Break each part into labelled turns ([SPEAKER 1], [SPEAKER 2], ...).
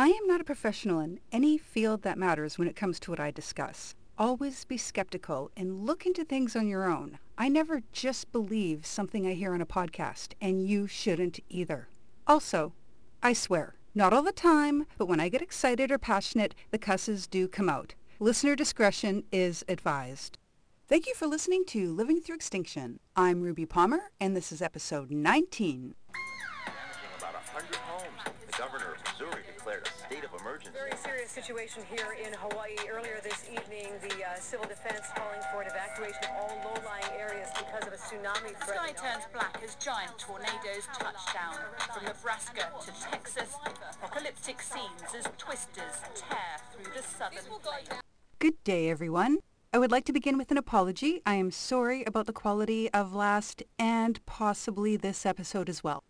[SPEAKER 1] I am not a professional in any field that matters when it comes to what I discuss. Always be skeptical and look into things on your own. I never just believe something I hear on a podcast, and you shouldn't either. Also, I swear, not all the time, but when I get excited or passionate, the cusses do come out. Listener discretion is advised. Thank you for listening to Living Through Extinction. I'm Ruby Palmer, and this is episode 19.
[SPEAKER 2] Declared a state of emergency.
[SPEAKER 3] Very serious situation here in Hawaii. Earlier this evening, the uh, civil defense calling for an evacuation of all low-lying areas because of a tsunami
[SPEAKER 4] The sky turns black as giant tornadoes touch down. From Nebraska to Texas, apocalyptic scenes as twisters tear through the southern plains.
[SPEAKER 1] Good day, everyone. I would like to begin with an apology. I am sorry about the quality of last and possibly this episode as well.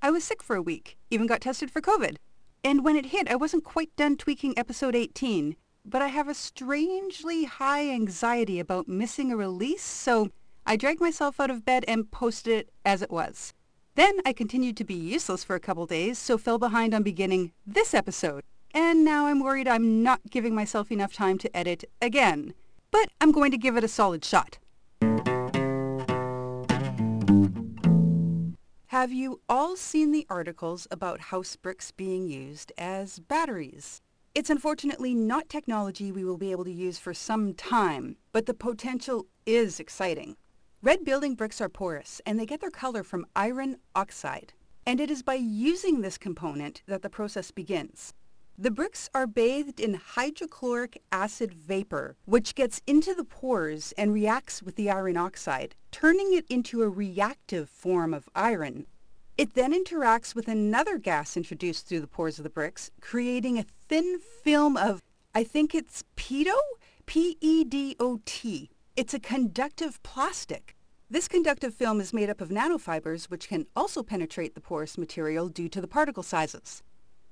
[SPEAKER 1] I was sick for a week, even got tested for COVID. And when it hit, I wasn't quite done tweaking episode 18, but I have a strangely high anxiety about missing a release, so I dragged myself out of bed and posted it as it was. Then I continued to be useless for a couple days, so fell behind on beginning this episode. And now I'm worried I'm not giving myself enough time to edit again. But I'm going to give it a solid shot. Have you all seen the articles about house bricks being used as batteries? It's unfortunately not technology we will be able to use for some time, but the potential is exciting. Red building bricks are porous and they get their color from iron oxide. And it is by using this component that the process begins. The bricks are bathed in hydrochloric acid vapor, which gets into the pores and reacts with the iron oxide, turning it into a reactive form of iron. It then interacts with another gas introduced through the pores of the bricks, creating a thin film of, I think it's pedo? P-E-D-O-T. It's a conductive plastic. This conductive film is made up of nanofibers, which can also penetrate the porous material due to the particle sizes.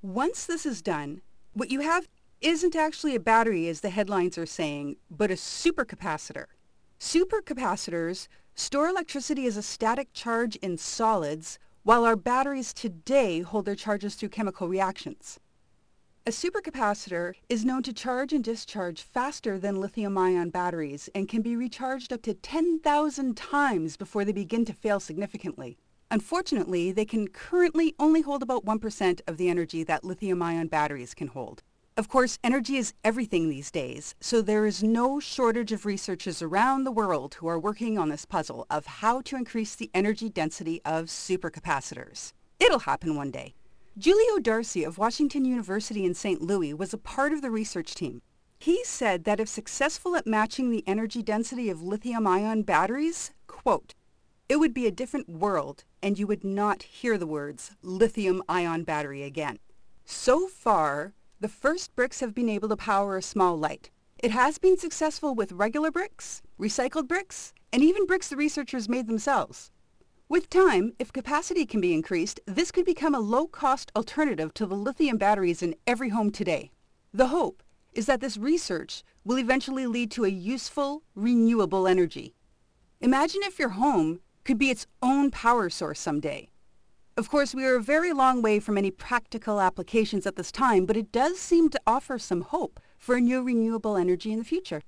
[SPEAKER 1] Once this is done, what you have isn't actually a battery as the headlines are saying, but a supercapacitor. Supercapacitors store electricity as a static charge in solids, while our batteries today hold their charges through chemical reactions. A supercapacitor is known to charge and discharge faster than lithium-ion batteries and can be recharged up to 10,000 times before they begin to fail significantly. Unfortunately, they can currently only hold about 1% of the energy that lithium-ion batteries can hold. Of course, energy is everything these days, so there is no shortage of researchers around the world who are working on this puzzle of how to increase the energy density of supercapacitors. It'll happen one day. Julio D'Arcy of Washington University in St. Louis was a part of the research team. He said that if successful at matching the energy density of lithium-ion batteries, quote, it would be a different world and you would not hear the words lithium-ion battery again. So far, the first bricks have been able to power a small light. It has been successful with regular bricks, recycled bricks, and even bricks the researchers made themselves. With time, if capacity can be increased, this could become a low-cost alternative to the lithium batteries in every home today. The hope is that this research will eventually lead to a useful, renewable energy. Imagine if your home could be its own power source someday. Of course, we are a very long way from any practical applications at this time, but it does seem to offer some hope for a new renewable energy in the future.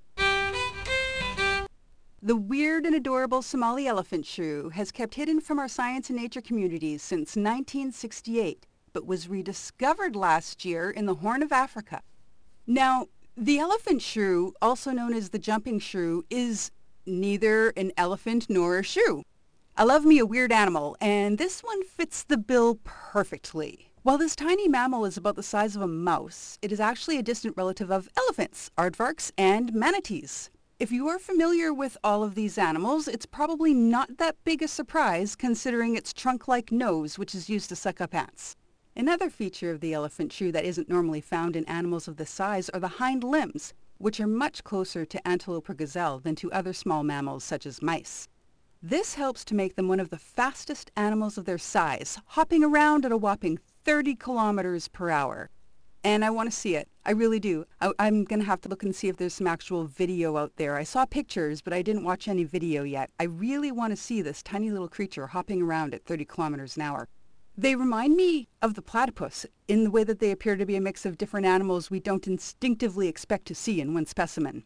[SPEAKER 1] The weird and adorable Somali elephant shrew has kept hidden from our science and nature communities since 1968, but was rediscovered last year in the Horn of Africa. Now, the elephant shrew, also known as the jumping shrew, is neither an elephant nor a shrew. I love me a weird animal, and this one fits the bill perfectly. While this tiny mammal is about the size of a mouse, it is actually a distant relative of elephants, aardvarks, and manatees. If you are familiar with all of these animals, it's probably not that big a surprise considering its trunk-like nose, which is used to suck up ants. Another feature of the elephant shrew that isn't normally found in animals of this size are the hind limbs, which are much closer to antelope or gazelle than to other small mammals such as mice. This helps to make them one of the fastest animals of their size, hopping around at a whopping 30 kilometers per hour. And I want to see it. I really do. I, I'm going to have to look and see if there's some actual video out there. I saw pictures, but I didn't watch any video yet. I really want to see this tiny little creature hopping around at 30 kilometers an hour. They remind me of the platypus in the way that they appear to be a mix of different animals we don't instinctively expect to see in one specimen.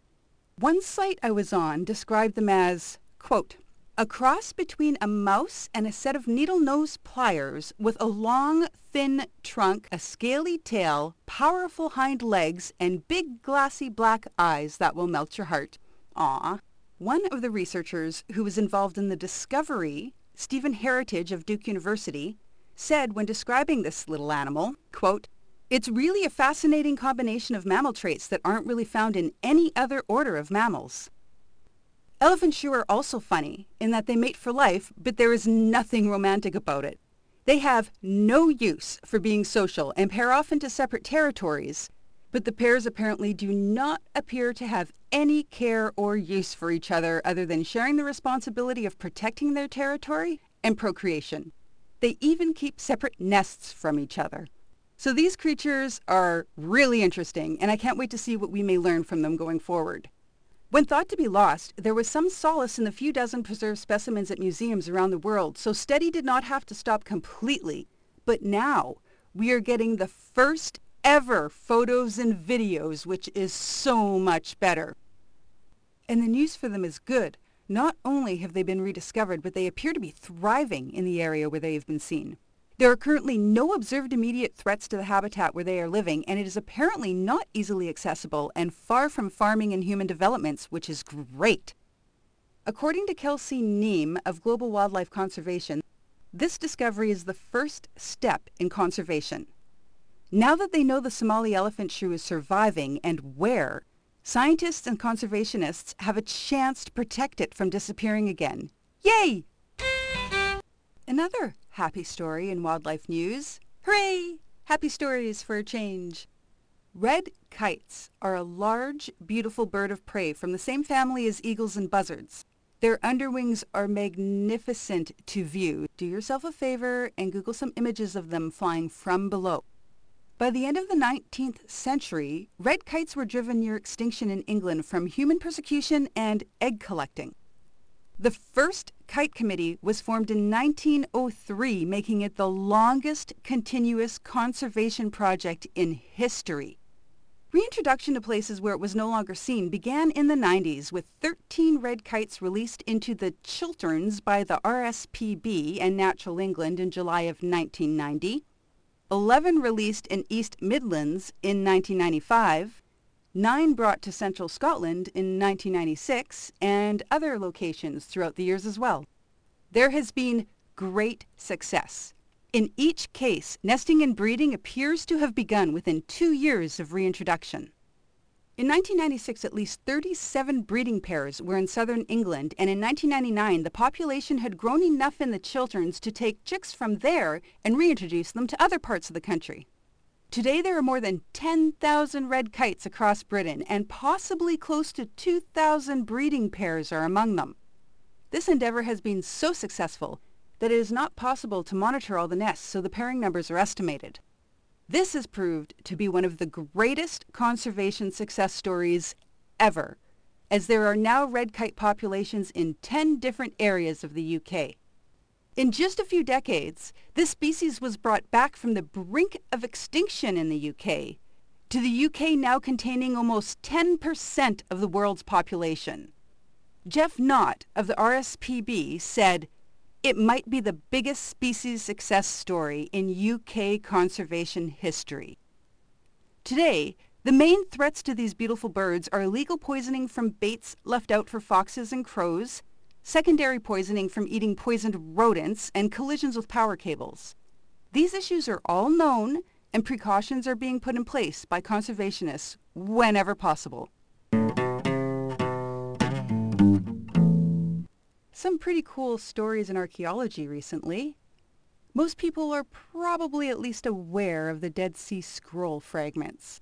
[SPEAKER 1] One site I was on described them as, quote, a cross between a mouse and a set of needle nose pliers with a long, thin trunk, a scaly tail, powerful hind legs, and big glassy black eyes that will melt your heart. Ah, One of the researchers who was involved in the discovery, Steven Heritage of Duke University, said when describing this little animal, quote, it's really a fascinating combination of mammal traits that aren't really found in any other order of mammals. Elephant shrew are also funny in that they mate for life, but there is nothing romantic about it. They have no use for being social and pair off into separate territories, but the pairs apparently do not appear to have any care or use for each other other than sharing the responsibility of protecting their territory and procreation. They even keep separate nests from each other. So these creatures are really interesting, and I can't wait to see what we may learn from them going forward. When thought to be lost, there was some solace in the few dozen preserved specimens at museums around the world, so study did not have to stop completely. But now, we are getting the first ever photos and videos, which is so much better. And the news for them is good. Not only have they been rediscovered, but they appear to be thriving in the area where they have been seen. There are currently no observed immediate threats to the habitat where they are living, and it is apparently not easily accessible and far from farming and human developments, which is great. According to Kelsey Neam of Global Wildlife Conservation, this discovery is the first step in conservation. Now that they know the Somali elephant shrew is surviving and where, scientists and conservationists have a chance to protect it from disappearing again. Yay! Another happy story in wildlife news. Hooray! Happy stories for a change. Red kites are a large, beautiful bird of prey from the same family as eagles and buzzards. Their underwings are magnificent to view. Do yourself a favor and Google some images of them flying from below. By the end of the 19th century, red kites were driven near extinction in England from human persecution and egg collecting. The first kite committee was formed in 1903, making it the longest continuous conservation project in history. Reintroduction to places where it was no longer seen began in the 90s with 13 red kites released into the Chilterns by the RSPB and Natural England in July of 1990, 11 released in East Midlands in 1995, nine brought to central Scotland in 1996, and other locations throughout the years as well. There has been great success. In each case, nesting and breeding appears to have begun within two years of reintroduction. In 1996, at least 37 breeding pairs were in southern England, and in 1999, the population had grown enough in the Chilterns to take chicks from there and reintroduce them to other parts of the country. Today, there are more than 10,000 red kites across Britain, and possibly close to 2,000 breeding pairs are among them. This endeavor has been so successful that it is not possible to monitor all the nests, so the pairing numbers are estimated. This has proved to be one of the greatest conservation success stories ever, as there are now red kite populations in 10 different areas of the UK. In just a few decades, this species was brought back from the brink of extinction in the UK to the UK now containing almost 10% of the world's population. Jeff Knott of the RSPB said, it might be the biggest species success story in UK conservation history. Today, the main threats to these beautiful birds are illegal poisoning from baits left out for foxes and crows, secondary poisoning from eating poisoned rodents, and collisions with power cables. These issues are all known and precautions are being put in place by conservationists whenever possible. Some pretty cool stories in archaeology recently. Most people are probably at least aware of the Dead Sea Scroll fragments.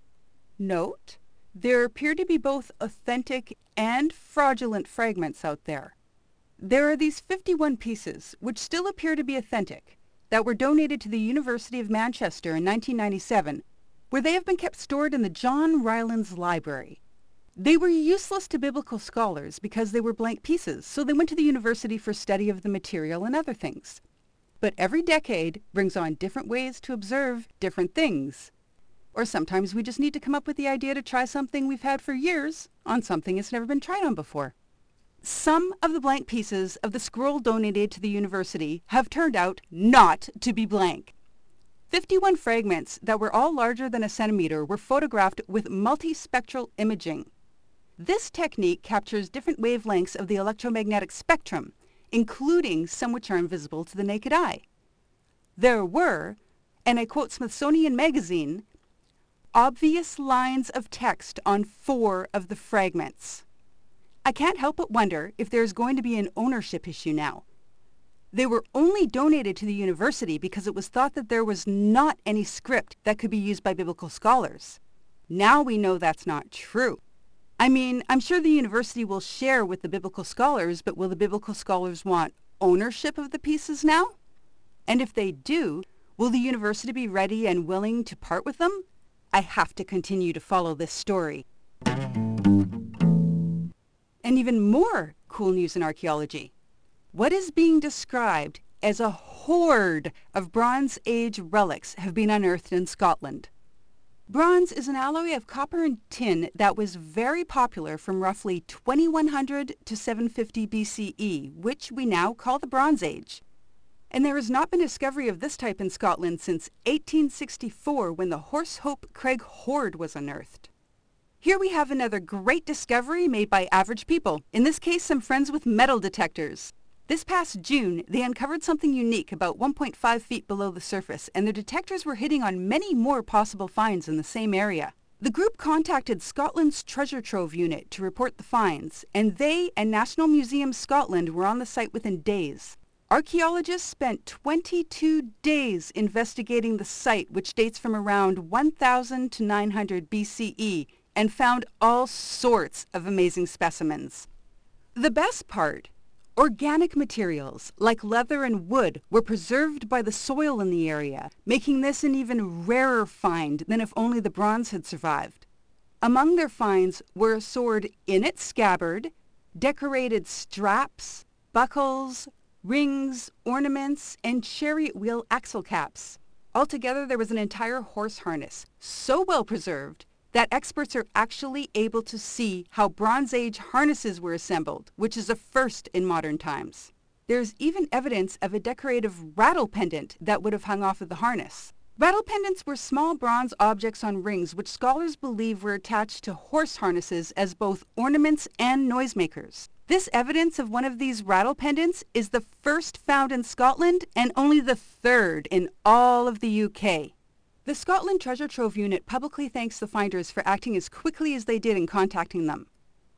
[SPEAKER 1] Note, there appear to be both authentic and fraudulent fragments out there. There are these 51 pieces, which still appear to be authentic, that were donated to the University of Manchester in 1997, where they have been kept stored in the John Rylands Library. They were useless to biblical scholars because they were blank pieces, so they went to the university for study of the material and other things. But every decade brings on different ways to observe different things. Or sometimes we just need to come up with the idea to try something we've had for years on something it's never been tried on before. Some of the blank pieces of the scroll donated to the university have turned out not to be blank. 51 fragments that were all larger than a centimeter were photographed with multispectral imaging. This technique captures different wavelengths of the electromagnetic spectrum, including some which are invisible to the naked eye. There were, and I quote Smithsonian Magazine, obvious lines of text on four of the fragments. I can't help but wonder if there's going to be an ownership issue now. They were only donated to the university because it was thought that there was not any script that could be used by biblical scholars. Now we know that's not true. I mean, I'm sure the university will share with the biblical scholars, but will the biblical scholars want ownership of the pieces now? And if they do, will the university be ready and willing to part with them? I have to continue to follow this story. And even more cool news in archaeology. What is being described as a hoard of Bronze Age relics have been unearthed in Scotland. Bronze is an alloy of copper and tin that was very popular from roughly 2100 to 750 BCE, which we now call the Bronze Age. And there has not been discovery of this type in Scotland since 1864 when the Horsehope Craig hoard was unearthed. Here we have another great discovery made by average people, in this case some friends with metal detectors. This past June, they uncovered something unique about 1.5 feet below the surface, and their detectors were hitting on many more possible finds in the same area. The group contacted Scotland's Treasure Trove Unit to report the finds, and they and National Museum Scotland were on the site within days. Archaeologists spent 22 days investigating the site, which dates from around 1000 to 900 BCE, and found all sorts of amazing specimens. The best part Organic materials like leather and wood were preserved by the soil in the area, making this an even rarer find than if only the bronze had survived. Among their finds were a sword in its scabbard, decorated straps, buckles, rings, ornaments, and chariot wheel axle caps. Altogether, there was an entire horse harness, so well preserved that experts are actually able to see how Bronze Age harnesses were assembled, which is a first in modern times. There's even evidence of a decorative rattle pendant that would have hung off of the harness. Rattle pendants were small bronze objects on rings which scholars believe were attached to horse harnesses as both ornaments and noisemakers. This evidence of one of these rattle pendants is the first found in Scotland and only the third in all of the UK. The Scotland Treasure Trove Unit publicly thanks the finders for acting as quickly as they did in contacting them.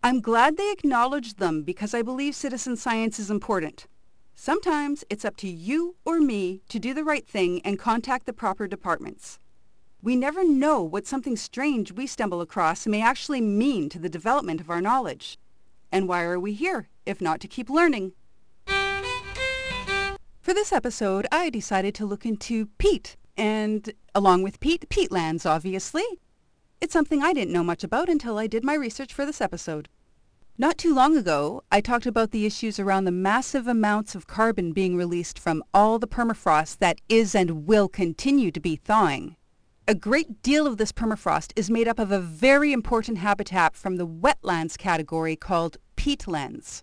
[SPEAKER 1] I'm glad they acknowledged them because I believe citizen science is important. Sometimes it's up to you or me to do the right thing and contact the proper departments. We never know what something strange we stumble across may actually mean to the development of our knowledge. And why are we here, if not to keep learning? For this episode, I decided to look into peat and along with peat, peatlands, obviously. It's something I didn't know much about until I did my research for this episode. Not too long ago, I talked about the issues around the massive amounts of carbon being released from all the permafrost that is and will continue to be thawing. A great deal of this permafrost is made up of a very important habitat from the wetlands category called peatlands.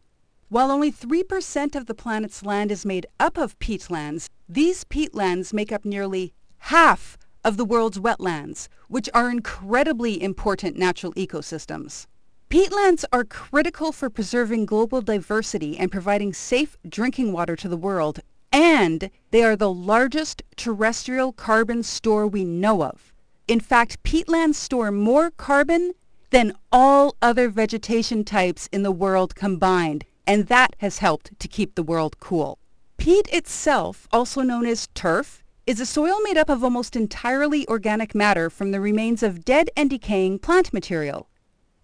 [SPEAKER 1] While only 3% of the planet's land is made up of peatlands, these peatlands make up nearly half of the world's wetlands, which are incredibly important natural ecosystems. Peatlands are critical for preserving global diversity and providing safe drinking water to the world, and they are the largest terrestrial carbon store we know of. In fact, peatlands store more carbon than all other vegetation types in the world combined, and that has helped to keep the world cool. Peat itself, also known as turf, is a soil made up of almost entirely organic matter from the remains of dead and decaying plant material.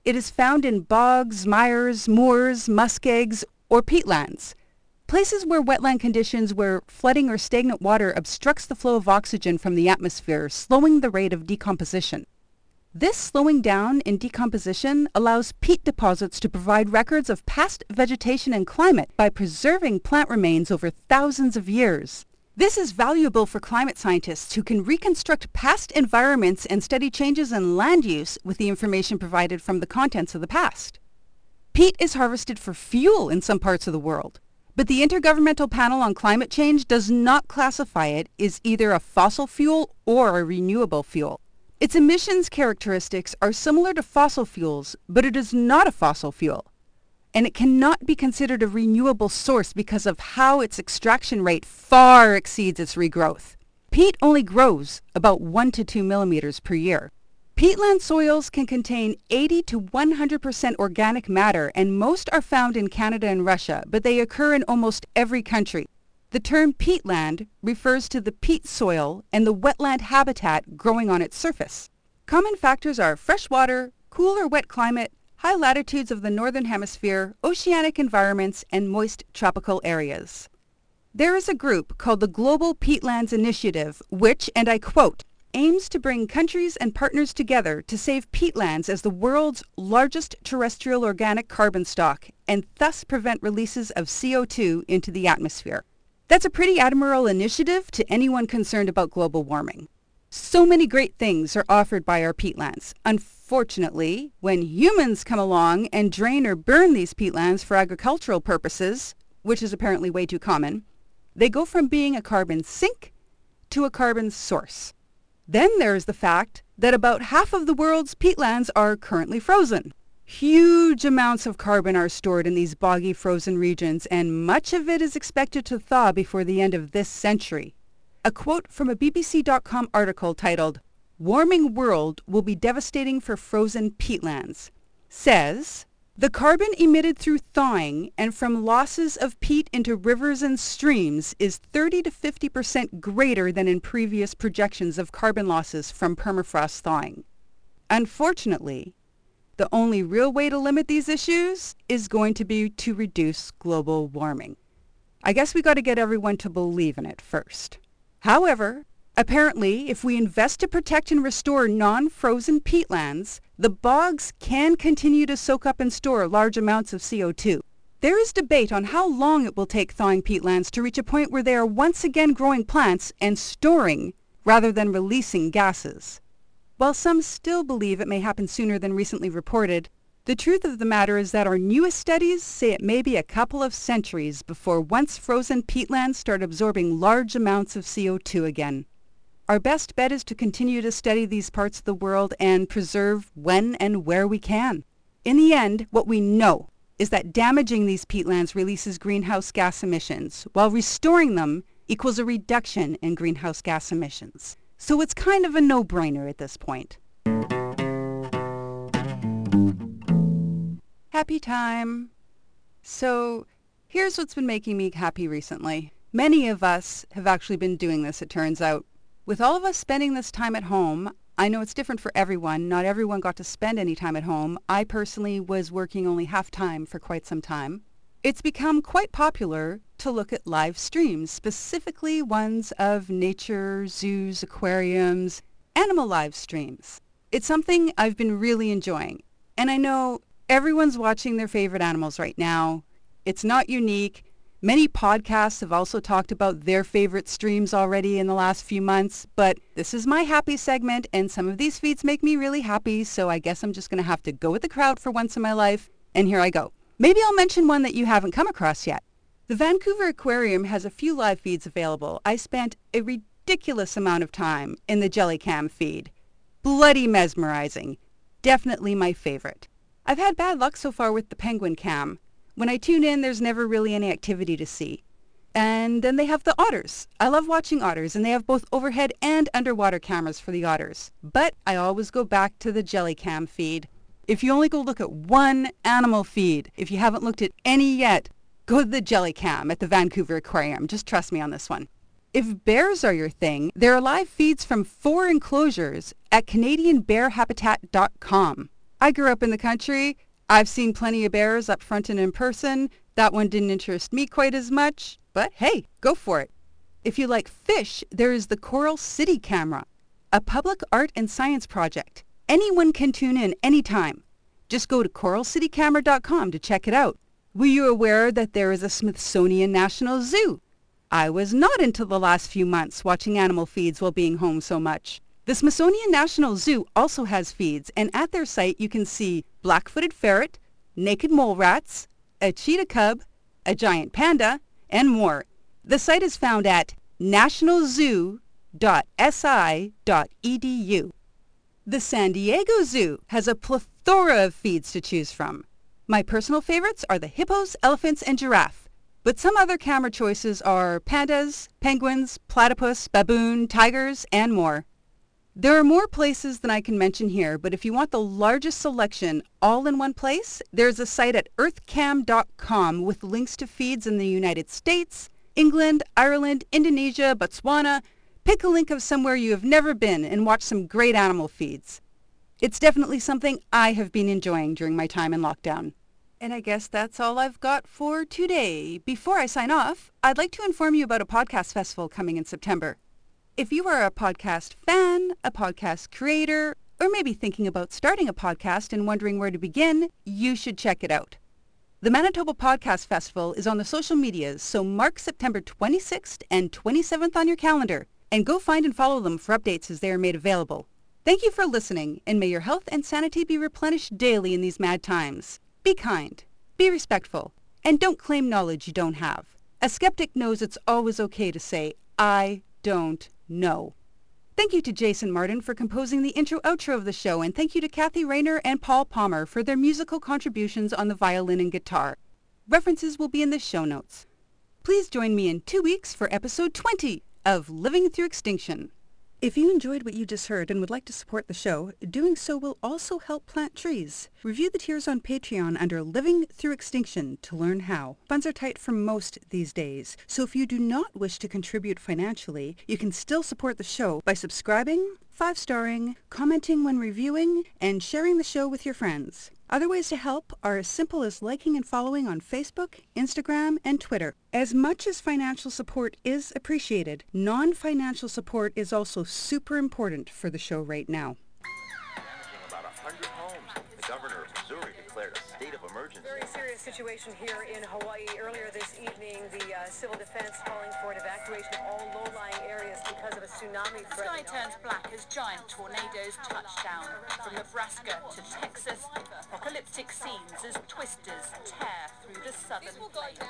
[SPEAKER 1] It is found in bogs, mires, moors, muskegs, or peatlands, places where wetland conditions where flooding or stagnant water obstructs the flow of oxygen from the atmosphere, slowing the rate of decomposition. This slowing down in decomposition allows peat deposits to provide records of past vegetation and climate by preserving plant remains over thousands of years. This is valuable for climate scientists who can reconstruct past environments and study changes in land use with the information provided from the contents of the past. Peat is harvested for fuel in some parts of the world, but the Intergovernmental Panel on Climate Change does not classify it as either a fossil fuel or a renewable fuel. Its emissions characteristics are similar to fossil fuels, but it is not a fossil fuel. And it cannot be considered a renewable source because of how its extraction rate far exceeds its regrowth. Peat only grows about 1 to 2 millimeters per year. Peatland soils can contain 80 to 100% organic matter, and most are found in Canada and Russia, but they occur in almost every country. The term peatland refers to the peat soil and the wetland habitat growing on its surface. Common factors are fresh water, cool or wet climate, high latitudes of the northern hemisphere, oceanic environments, and moist tropical areas. There is a group called the Global Peatlands Initiative, which, and I quote, aims to bring countries and partners together to save peatlands as the world's largest terrestrial organic carbon stock and thus prevent releases of CO2 into the atmosphere. That's a pretty admirable initiative to anyone concerned about global warming. So many great things are offered by our peatlands. Unfortunately, when humans come along and drain or burn these peatlands for agricultural purposes, which is apparently way too common, they go from being a carbon sink to a carbon source. Then there's the fact that about half of the world's peatlands are currently frozen. Huge amounts of carbon are stored in these boggy frozen regions, and much of it is expected to thaw before the end of this century. A quote from a BBC.com article titled, Warming World Will Be Devastating for Frozen Peatlands, says, the carbon emitted through thawing and from losses of peat into rivers and streams is 30 to 50 percent greater than in previous projections of carbon losses from permafrost thawing. Unfortunately, the only real way to limit these issues is going to be to reduce global warming. I guess we got to get everyone to believe in it first. However, Apparently, if we invest to protect and restore non-frozen peatlands, the bogs can continue to soak up and store large amounts of CO2. There is debate on how long it will take thawing peatlands to reach a point where they are once again growing plants and storing rather than releasing gases. While some still believe it may happen sooner than recently reported, the truth of the matter is that our newest studies say it may be a couple of centuries before once frozen peatlands start absorbing large amounts of CO2 again. Our best bet is to continue to study these parts of the world and preserve when and where we can. In the end, what we know is that damaging these peatlands releases greenhouse gas emissions, while restoring them equals a reduction in greenhouse gas emissions. So it's kind of a no-brainer at this point. Happy time. So here's what's been making me happy recently. Many of us have actually been doing this, it turns out. With all of us spending this time at home, I know it's different for everyone. Not everyone got to spend any time at home. I personally was working only half time for quite some time. It's become quite popular to look at live streams, specifically ones of nature, zoos, aquariums, animal live streams. It's something I've been really enjoying. And I know everyone's watching their favorite animals right now. It's not unique. Many podcasts have also talked about their favorite streams already in the last few months, but this is my happy segment, and some of these feeds make me really happy, so I guess I'm just going to have to go with the crowd for once in my life, and here I go. Maybe I'll mention one that you haven't come across yet. The Vancouver Aquarium has a few live feeds available. I spent a ridiculous amount of time in the Jellycam feed. Bloody mesmerizing. Definitely my favorite. I've had bad luck so far with the Penguin Cam. When I tune in, there's never really any activity to see. And then they have the otters. I love watching otters, and they have both overhead and underwater cameras for the otters. But I always go back to the jelly cam feed. If you only go look at one animal feed, if you haven't looked at any yet, go to the jelly cam at the Vancouver Aquarium. Just trust me on this one. If bears are your thing, there are live feeds from four enclosures at CanadianBearHabitat.com. I grew up in the country. I've seen plenty of bears up front and in person. That one didn't interest me quite as much, but hey, go for it. If you like fish, there is the Coral City camera, a public art and science project. Anyone can tune in anytime. Just go to coralcitycamera.com to check it out. Were you aware that there is a Smithsonian National Zoo? I was not until the last few months watching animal feeds while being home so much. The Smithsonian National Zoo also has feeds, and at their site you can see black-footed ferret, naked mole rats, a cheetah cub, a giant panda, and more. The site is found at nationalzoo.si.edu. The San Diego Zoo has a plethora of feeds to choose from. My personal favorites are the hippos, elephants, and giraffe. But some other camera choices are pandas, penguins, platypus, baboon, tigers, and more. There are more places than I can mention here, but if you want the largest selection all in one place, there's a site at earthcam.com with links to feeds in the United States, England, Ireland, Indonesia, Botswana. Pick a link of somewhere you have never been and watch some great animal feeds. It's definitely something I have been enjoying during my time in lockdown. And I guess that's all I've got for today. Before I sign off, I'd like to inform you about a podcast festival coming in September. If you are a podcast fan, a podcast creator, or maybe thinking about starting a podcast and wondering where to begin, you should check it out. The Manitoba Podcast Festival is on the social medias, so mark September 26th and 27th on your calendar and go find and follow them for updates as they are made available. Thank you for listening, and may your health and sanity be replenished daily in these mad times. Be kind, be respectful, and don't claim knowledge you don't have. A skeptic knows it's always okay to say, I don't know. Thank you to Jason Martin for composing the intro-outro of the show, and thank you to Kathy Rayner and Paul Palmer for their musical contributions on the violin and guitar. References will be in the show notes. Please join me in two weeks for episode 20 of Living Through Extinction. If you enjoyed what you just heard and would like to support the show, doing so will also help plant trees. Review the tiers on Patreon under Living Through Extinction to learn how. Funds are tight for most these days, so if you do not wish to contribute financially, you can still support the show by subscribing, five-starring, commenting when reviewing, and sharing the show with your friends. Other ways to help are as simple as liking and following on Facebook, Instagram, and Twitter. As much as financial support is appreciated, non-financial support is also super important for the show right now.
[SPEAKER 2] About 100 homes. The governor of Missouri declared emergency.
[SPEAKER 3] Very serious situation here in Hawaii. Earlier this evening, the uh, civil defense calling for an evacuation of all low-lying areas because of a tsunami
[SPEAKER 4] The sky turns black as giant tornadoes touch down. From Nebraska to Texas, apocalyptic scenes as twisters tear through the southern plains.